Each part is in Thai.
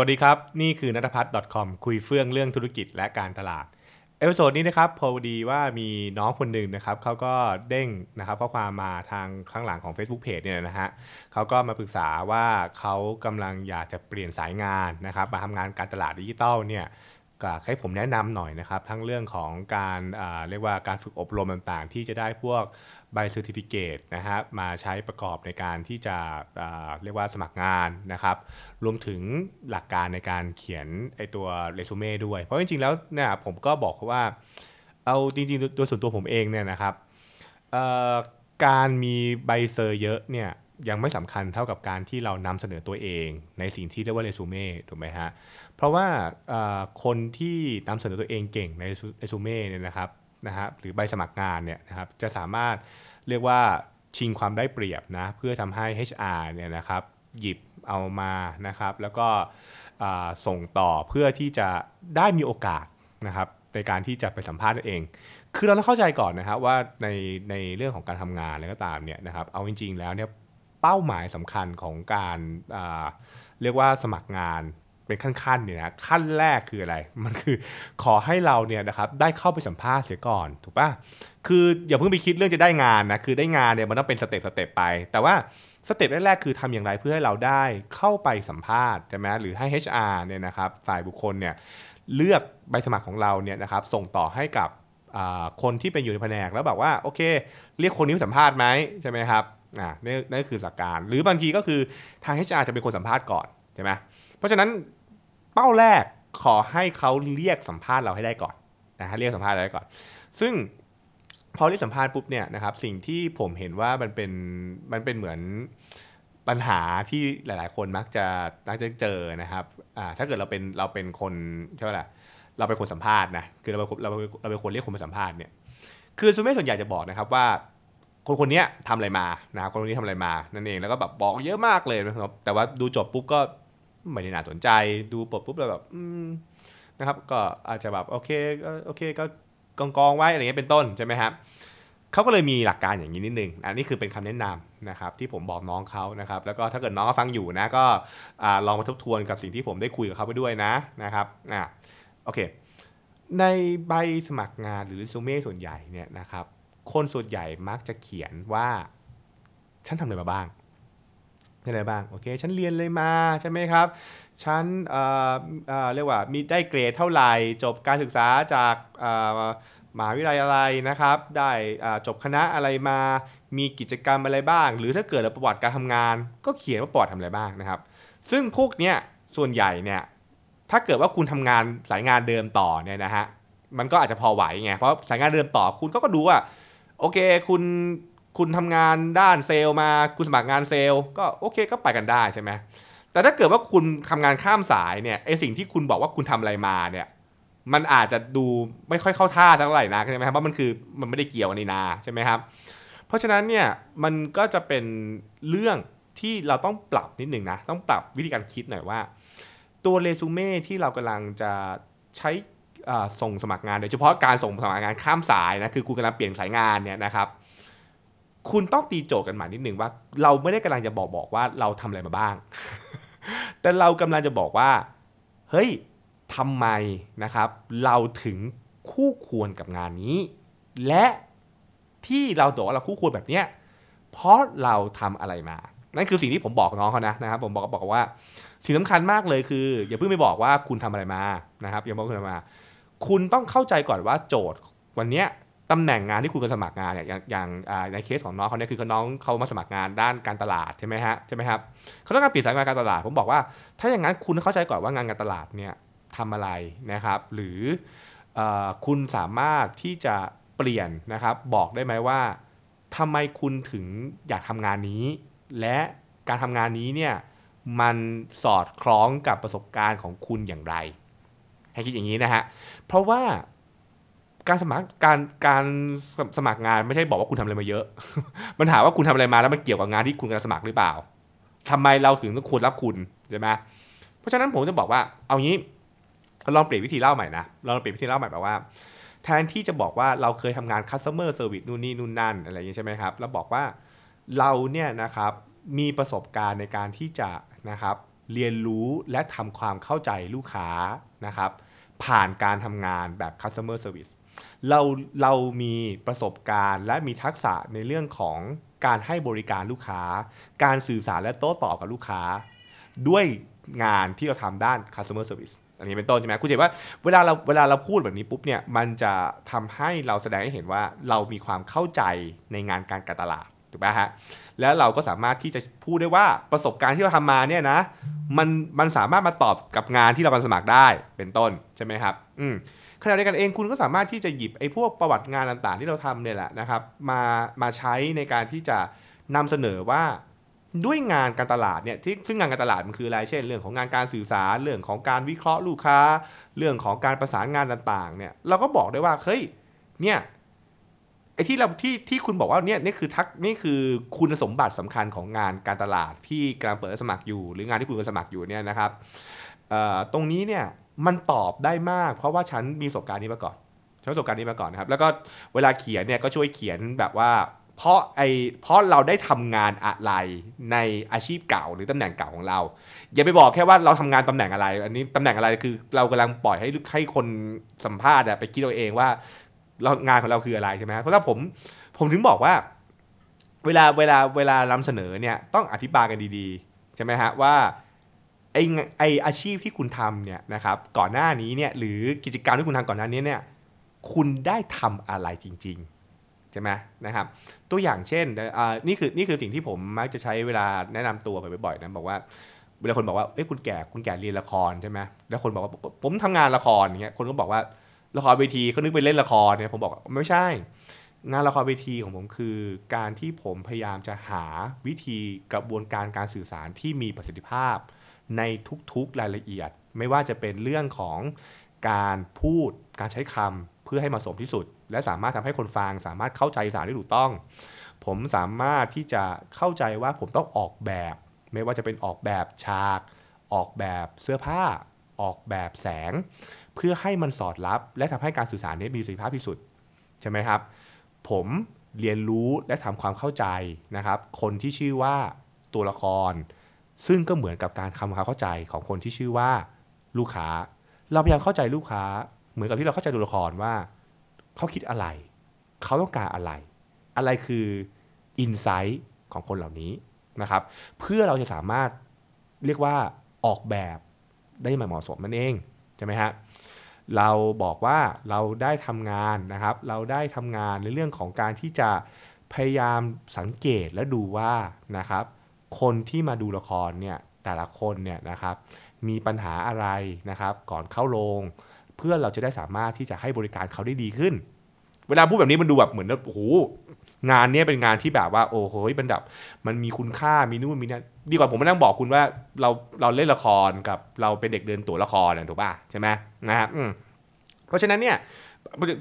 วัสดีครับ นี่คือนัทพัฒน์ .com คุยเฟื่องเรื่องธุรกิจและการตลาด episode นี้นะครับพอดีว่ามีน้องคนหนึ่งนะครับเขาก็เด้งนะครับข้อความมาทางข้างหลังของ Facebook Page เนี่ยนะฮะเขาก็มาปรึกษาว่าเขากำลังอยากจะเปลี่ยนสายงานนะครับมาทำงานการตลาดดิจิตอลเนี่ย ก็ให้ผมแนะนำหน่อยนะครับ ทั้งเรื่องของการอ่าเรียกว่าการฝึกอบรมต่างๆ ที่จะได้พวกใบ certificate นะฮะมาใช้ประกอบในการที่จะอ่าเรียกว่าสมัครงานนะครับ รวมถึงหลักการในการเขียนไอตัวเรซูเม่ด้วย เพราะจริงๆแล้วเนี่ยผมก็บอกว่า เอาจริงๆโดยส่วนตัวผมเองเนี่ยนะครับเอ่อการมีใบเซอร์เยอะเนี่ย ยังไม่สำคัญเท่ากับการที่เรานำเสนอตัวเองในสิ่งที่เรียกว่าเรซูเม่ถูกไหมฮะ เพราะว่าคนที่นำเสนอตัวเองเก่งในเรซูเม่เนี่ยนะครับนะฮะหรือใบสมัครงานเนี่ยนะครับจะสามารถเรียกว่าชิงความได้เปรียบนะเพื่อทำให้ HR เนี่ยนะครับหยิบเอามานะครับ แล้วก็ส่งต่อเพื่อที่จะได้มีโอกาสนะครับในการที่จะไปสัมภาษณ์ตัวเอง คือเราต้องเข้าใจก่อนนะครับว่าในในเรื่องของการทำงานอะไรก็ตามเนี่ยนะครับ เอาจริง ๆ แล้วเนี่ย เป้าหมายสำคัญของการอ่าเรียกว่าสมัครงานเป็นขั้นๆเนี่ยนะขั้นแรกคืออะไร มันคือขอให้เราเนี่ยนะครับได้เข้าไปสัมภาษณ์เสียก่อนถูกปะคืออย่าเพิ่งไปคิดเรื่องจะได้งานนะคือได้งานเนี่ยมันต้องเป็น step step ไป แต่ว่า step แรกๆคือทำอย่างไรเพื่อให้เราได้เข้าไปสัมภาษณ์ใช่ไหมหรือให้ HR เนี่ยนะครับฝ่ายบุคคลเนี่ยเลือกใบสมัครของเราเนี่ยนะครับส่งต่อให้กับคนที่เป็นอยู่ในแผนกแล้วแบบว่าโอเค เรียกคนนี้สัมภาษณ์ไหมใช่ไหมครับอ่านี่นั่นคือหลักการ หรือบางทีก็คือทาง HR จะเป็นคนสัมภาษณ์ก่อนใช่ไหมเพราะฉะนั้นเป้าแรกขอให้เขาเรียกสัมภาษณ์เราให้ได้ก่อนนะฮะเรียกสัมภาษณ์เราได้ก่อน ซึ่งพอเรียกสัมภาษณ์ปุ๊บเนี่ยนะครับสิ่งที่ผมเห็นว่ามันเป็นมันเป็นเหมือนปัญหาที่หลาย ๆ คนมักจะมักจะเจอนะครับอ่าถ้าเกิดเราเป็นเราเป็นคนใช่ไหมล่ะเราเป็นคนสัมภาษณ์นะคือเราเป็นเราเป็นเราเป็นคนเรียกคนมาสัมภาษณ์เนี่ยคือซูเม่ส่วนใหญ่จะบอกนะครับว่า คนคนนี้ทำอะไรมานะครับคนคนนี้ทำอะไรมานั่นเองแล้วก็แบบบอกเยอะมากเลยนะครับแต่ว่าดูจบปุ๊บก็ไม่ได้น่าสนใจดูปบปุ๊บเราแบบนะครับก็อาจจะแบบโอเคก็โอเคก็กองกองๆไว้อะไรเงี้ยเป็นต้นใช่ไหมครับเขาก็เลยมีหลักการอย่างนี้นิดนึงอันนี้คือเป็นคำแนะนำนะครับที่ผมบอกน้องเขานะครับแล้วก็ถ้าเกิดน้องฟังอยู่นะก็ลองมาทบทวนกับสิ่งที่ผมได้คุยกับเขาไปด้วยนะนะครับอ่าโอเคในใบสมัครงานหรือซูเม่ส่วนใหญ่เนี่ยนะครับ คนส่วนใหญ่มักจะเขียนว่า ฉันทำอะไรมาบ้างอะไรบ้างโอเคฉันเรียนเลยมาใช่ไหมครับฉันเอ่อเอ่อเรียกว่ามีได้เกรดเท่าไหร่ จบการศึกษาจากเอ่อมหาวิทยาลัยอะไรนะครับ ได้จบคณะอะไรมา มีกิจกรรมอะไรบ้าง หรือถ้าเกิดประวัติการทำงาน ก็เขียนว่าประวัติทำอะไรบ้างนะครับ ซึ่งพวกเนี้ยส่วนใหญ่เนี่ยถ้าเกิดว่าคุณทำงานสายงานเดิมต่อเนี่ยนะฮะมันก็อาจจะพอไหวไงเพราะสายงานเดิมต่อคุณก็ก็ดูว่า โอเค คุณคุณทำงานด้านเซลล์มา คุณสมัครงานเซลล์ ก็โอเคก็ไปกันได้ใช่ไหมแต่ถ้าเกิดว่าคุณทำงานข้ามสายเนี่ยไอสิ่งที่คุณบอกว่าคุณทำอะไรมาเนี่ยมันอาจจะดูไม่ค่อยเข้าท่าเท่าไหร่นะใช่ไหมครับเพราะมันคือมันไม่ได้เกี่ยวกันนี่นาใช่ไหมครับ เพราะฉะนั้นเนี่ยมันก็จะเป็นเรื่องที่เราต้องปรับนิดหนึ่งนะต้องปรับวิธีการคิดหน่อยว่า ตัวเรซูเม่ที่เรากำลังจะใช้ ส่งสมัครงานโดยเฉพาะการส่งสมัครงานข้ามสายนะคือคุณกำลังเปลี่ยนสายงานเนี่ยนะครับคุณต้องตีโจทย์กันใหม่นิดนึงว่า เราไม่ได้กำลังจะบอกบอกว่าเราทำอะไรมาบ้าง แต่เรากำลังจะบอกว่า เฮ้ยทำไมนะครับ เราถึงคู่ควรกับงานนี้ และที่เราบอกว่าเราคู่ควรแบบเนี้ยเพราะเราทำอะไรมานั่นคือสิ่งที่ผมบอกน้องเขานะนะครับ ผมบอกบอกว่าสิ่งสำคัญมากเลยคือ อย่าเพิ่งไปบอกว่าคุณทำอะไรมานะครับอย่าบอกคุณทำอะไรมา คุณต้องเข้าใจก่อนว่าโจทย์วันเนี้ยตำแหน่งงานที่คุณจะสมัครงานเนี่ยอย่างอย่างในเคสของน้องเขาเนี่ยคือน้องเขามาสมัครงานด้านการตลาดใช่ไหมฮะใช่ไหมครับเขาต้องการเปลี่ยนสายงานการตลาดผมบอกว่า ถ้าอย่างนั้นคุณเข้าใจก่อนว่างานการตลาดเนี่ยทำอะไรนะครับ หรือออคุณสามารถที่จะเปลี่ยนนะครับบอกได้ไหมว่าทำไมคุณถึงอยากทำงานนี้ และการทำงานนี้เนี่ยมันสอดคล้องกับประสบการณ์ของคุณอย่างไร ให้คิดอย่างนี้นะฮะ เพราะว่าการสมัครการการสมัครงานไม่ใช่บอกว่าคุณทำอะไรมาเยอะ มันถามว่าคุณทำอะไรมาแล้วมันเกี่ยวกับงานที่คุณกำลังสมัครหรือเปล่าทำไมเราถึงต้องควรรับคุณใช่ไหมเพราะฉะนั้นผมจะบอกว่า เอางี้ลองเปลี่ยนวิธีเล่าใหม่นะลองเปลี่ยนวิธีเล่าใหม่แบบว่า แทนที่จะบอกว่าเราเคยทำงาน customer service นู่นนี่นู่นนั่นอะไรอย่างนี้ใช่ไหมครับแล้วบอกว่าเราเนี่ยนะครับมีประสบการณ์ในการที่จะนะครับเรียนรู้และทำความเข้าใจลูกค้านะครับ ผ่านการทำงานแบบ customer service เราเรามีประสบการณ์ และมีทักษะในเรื่องของการให้บริการลูกค้า การสื่อสารและโต้ตอบกับลูกค้า ด้วยงานที่เราทำด้าน customer service อันนี้เป็นต้นใช่ไหมคุณเห็นว่าเวลาเราเวลาเราพูดแบบนี้ปุ๊บเนี่ยมันจะทำให้เราแสดงให้เห็นว่าเรามีความเข้าใจในงานการการตลาด ถูกไหมฮะแล้วเราก็สามารถที่จะพูดได้ว่าประสบการณ์ที่เราทำมาเนี่ยนะมันมันสามารถมาตอบกับงานที่เรากำลังสมัครได้เป็นต้นใช่ไหมครับอืมขณะเดียวกันเองคุณก็สามารถที่จะหยิบไอ้พวกประวัติงานต่างๆ ที่เราทำเนี่ยแหละนะครับมามาใช้ในการที่จะนำเสนอว่าด้วยงานการตลาดเนี่ยที่ซึ่งงานการตลาดมันคืออะไรเช่น เรื่องของงานการสื่อสารเรื่องของการวิเคราะห์ลูกค้า เรื่องของการประสานงานต่างๆเนี่ยเราก็บอกได้ว่าเฮ้ยเนี่ย ไอ้ที่เราที่ที่คุณบอกว่าเนี่ยนี่คือทักนี่คือคุณสมบัติสำคัญของงานการตลาดที่กำลังเปิดสมัครอยู่ หรืองานที่คุณกำลังสมัครอยู่เนี่ยนะครับตรงนี้เนี่ยมันตอบได้มาก เพราะว่าฉันมีประสบการณ์นี้มาก่อนฉันประสบการณ์นี้มาก่อนนะครับแล้วก็เวลาเขียนเนี่ยก็ช่วยเขียนแบบว่า เพราะไอเพราะเราได้ทำงานอะไรในอาชีพเก่าหรือตำแหน่งเก่าของเรา อย่าไปบอกแค่ว่าเราทำงานตำแหน่งอะไร อันนี้ตำแหน่งอะไรคือเรากำลังปล่อยให้ให้คนสัมภาษณ์อะไปคิดเอาเองว่า เรางานของเราคืออะไรใช่ไหมเพราะว่าผมผมถึงบอกว่า เวลาเวลาเวลานำเสนอเนี่ยต้องอธิบายกันดีๆใช่ไหมฮะว่าไอไออาชีพที่คุณทำเนี่ยนะครับก่อนหน้านี้เนี่ยหรือกิจกรรมที่คุณทำก่อนหน้านี้เนี่ยคุณได้ทำอะไรจริง ๆ ใช่ไหมนะครับตัวอย่างเช่นอ่านี่คือนี่คือสิ่งที่ผมมักจะใช้เวลาแนะนำตัวไปบ่อยๆนะบอกว่าเวลาคนบอกว่าเอ้ยคุณแก่คุณแก่เรียนละครใช่ไหมแล้วคนบอกว่าผมทำงานละครอย่างเงี้ยคนก็บอกว่า ละครเวทีเขานึกไปเล่นละครเนี่ยผมบอกไม่ใช่ งานละครเวทีของผมคือ การที่ผมพยายามจะหาวิธีกระบวนการการสื่อสารที่มีประสิทธิภาพ ในทุกๆรายละเอียด ไม่ว่าจะเป็นเรื่องของการพูดการใช้คำเพื่อให้เหมาะสมที่สุด และสามารถทำให้คนฟังสามารถเข้าใจสารได้ถูกต้อง ผมสามารถที่จะเข้าใจว่าผมต้องออกแบบ ไม่ว่าจะเป็นออกแบบฉาก ออกแบบเสื้อผ้า ออกแบบแสง เพื่อให้มันสอดรับ และทำให้การสื่อสารนี้มีประสิทธิภาพที่สุดใช่ไหมครับ ผมเรียนรู้และทำความเข้าใจนะครับ คนที่ชื่อว่าตัวละคร ซึ่งก็เหมือนกับการทำความเข้าใจของคนที่ชื่อว่าลูกค้า เราพยายามเข้าใจลูกค้า เหมือนกับที่เราเข้าใจตัวละครว่า เขาคิดอะไร เขาต้องการอะไร อะไรคืออินไซต์ของคนเหล่านี้นะครับ เพื่อเราจะสามารถเรียกว่าออกแบบได้อย่าเหมาะสมนั่นเองใช่ไหมฮะ เราบอกว่าเราได้ทำงานนะครับ เราได้ทำงานในเรื่องของการที่จะพยายามสังเกตและดูว่านะครับ คนที่มาดูละครเนี่ยแต่ละคนเนี่ยนะครับมีปัญหาอะไรนะครับ ก่อนเข้าโรงเพื่อเราจะได้สามารถที่จะให้บริการเขาได้ดีขึ้น เวลาพูดแบบนี้มันดูแบบเหมือนแบบโอ้โห งานเนี้ยเป็นงานที่แบบว่า โอ้โหมันแบบมันมีคุณค่ามีนู่นมีนั่นดีกว่าผมมานั่งบอกคุณว่าเราเราเล่นละครกับเราเป็นเด็กเดินตัวละครนะถูกป่ะใช่ไหมนะครับเพราะฉะนั้นเนี่ย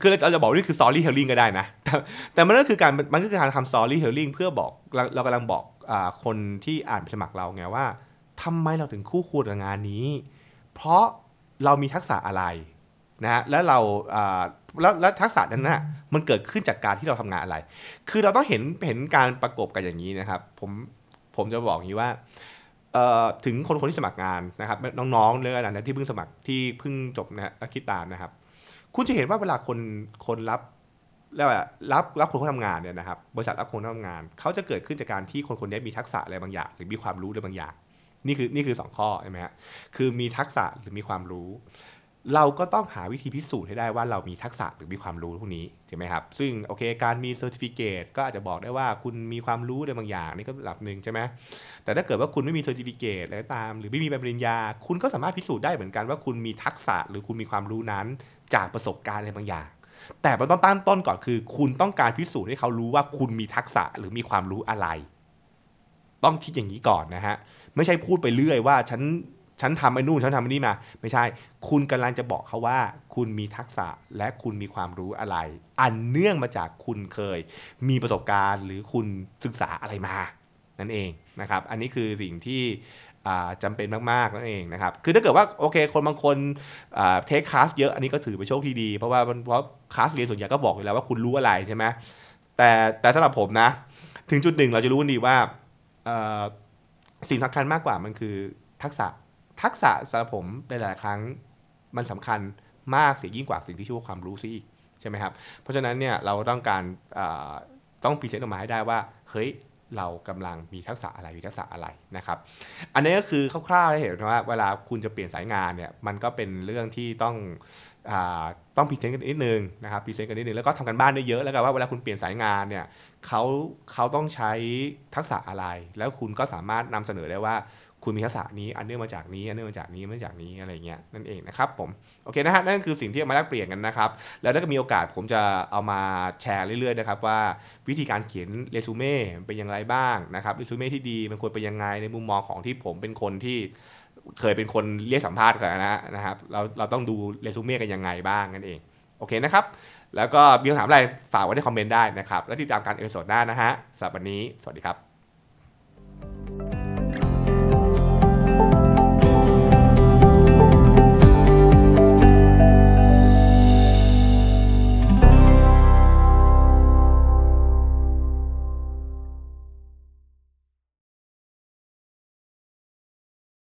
คือเราจะบอกว่านี่คือ story telling ก็ได้นะ แต่แต่มันก็คือการมันก็คือการทำ story telling เพื่อบอกเรากำลังบอกอคนที่อ่านสมัครเราไงว่าทำไมเราถึงคู่ควรกับงานนี้ เพราะเรามีทักษะอะไรนะฮะแล้วเรา แล้วแล้วทักษะนั้นนะมันเกิดขึ้นจากการที่เราทำงานอะไร คือเราต้องเห็นเห็นการประกบกันอย่างนี้นะครับ ผมผมจะบอกอย่างนี้ว่าถึงคนคนที่สมัครงานนะครับน้องๆเลยนะที่เพิ่งสมัครที่เพิ่งจบนะนักคิดตามนะครับ คุณจะเห็นว่าเวลาคนคนรับแล้วรับรับคนเข้าทำงานเนี่ยนะครับบริษัทรับคนเข้าทำงานเขาจะเกิดขึ้นจากการที่คนคนนี้มีทักษะอะไรบางอย่าง หรือมีความรู้อะไรบางอย่าง นี่คือนี่คือสองข้อใช่ไหมฮะคือมีทักษะหรือมีความรู้ เราก็ต้องหาวิธีพิสูจน์ให้ได้ว่าเรามีทักษะหรือมีความรู้พวกนี้ใช่ไหมครับ ซึ่งโอเคการมี certificate ก็อาจจะบอกได้ว่าคุณมีความรู้ในบางอย่างนี่ก็ระดับหนึ่งใช่ไหมแต่ถ้าเกิดว่าคุณไม่มี certificate อะไรตาม หรือไม่มีใบปริญญา คุณก็สามารถพิสูจน์ได้เหมือนกันว่าคุณมีทักษะหรือคุณมีความรู้นั้นจากประสบการณ์อะไรบางอย่าง แต่มันต้องตั้งต้นก่อนคือ คุณต้องการพิสูจน์ให้เขารู้ว่าคุณมีทักษะหรือมีความรู้อะไร ต้องคิดอย่างนี้ก่อนนะฮะไม่ใช่พูดไปเรื่อยว่าฉัน ฉันทำไอ้นู่นฉันทำไอ้นี่มา ไม่ใช่ คุณกำลังจะบอกเขาว่า คุณมีทักษะและคุณมีความรู้อะไร อันเนื่องมาจากคุณเคย มีประสบการณ์ หรือคุณศึกษาอะไรมา นั่นเองนะครับ อันนี้คือสิ่งที่จำเป็นมาก ๆ นั่นเองนะครับ คือถ้าเกิดว่าโอเค คนบางคนเทคคลาสเยอะ อันนี้ก็ถือเป็นโชคที่ดี เพราะว่าเพราะคลาสเรียนส่วนใหญ่ก็บอกอยู่แล้วว่าคุณรู้อะไรใช่ไหมแต่แต่สำหรับผมนะ ถึงจุดหนึ่งเราจะรู้ดีว่าสิ่งสำคัญมากกว่ามันคือทักษะ ทักษะสำหรับผมหลายครั้งมันสำคัญมากเสียยิ่งกว่าสิ่งที่ชื่อว่าความรู้ซิอีกใช่ไหมครับ เพราะฉะนั้นเนี่ยเราต้องการต้อง present ออกมาให้ได้ว่าเฮ้ยเรากำลังมีทักษะอะไรมีทักษะอะไรนะครับ อันนี้ก็คือคร่าวๆให้เห็นว่าเวลาคุณจะเปลี่ยนสายงานเนี่ยมันก็เป็นเรื่องที่ต้องต้อง present กันนิดนึงนะครับ present กันนิดนึงแล้วก็ทำการบ้านได้เยอะแล้วกันว่าเวลาคุณเปลี่ยนสายงานเนี่ยเขาเขาต้องใช้ทักษะอะไร แล้วคุณก็สามารถนำเสนอได้ว่า คุณมีทักษะนี้อันเนื่องมาจากนี้อันเนื่องมาจากนี้มาจากนี้อะไรเงี้ยนั่นเองนะครับผมโอเคนะฮะนั่นคือสิ่งที่มาแลกเปลี่ยนกันนะครับ แล้วถ้ามีโอกาสผมจะเอามาแชร์เรื่อยๆนะครับว่าวิธีการเขียนเรซูเม่เป็นอย่างไรบ้างนะครับเรซูเม่ที่ดีมันควรเป็นยังไงในมุมมองของที่ผมเป็นคนที่เคยเป็นคนเรียกสัมภาษณ์กันนะนะครับเราเราต้องดูเรซูเม่กันยังไงบ้างนั่นเองโอเคนะครับ แล้วก็มีคำถามอะไรฝากไว้ใน comment ได้นะครับ แล้วติดตามการ episode หน้านะฮะสำหรับวันนี้ สวัสดีครับ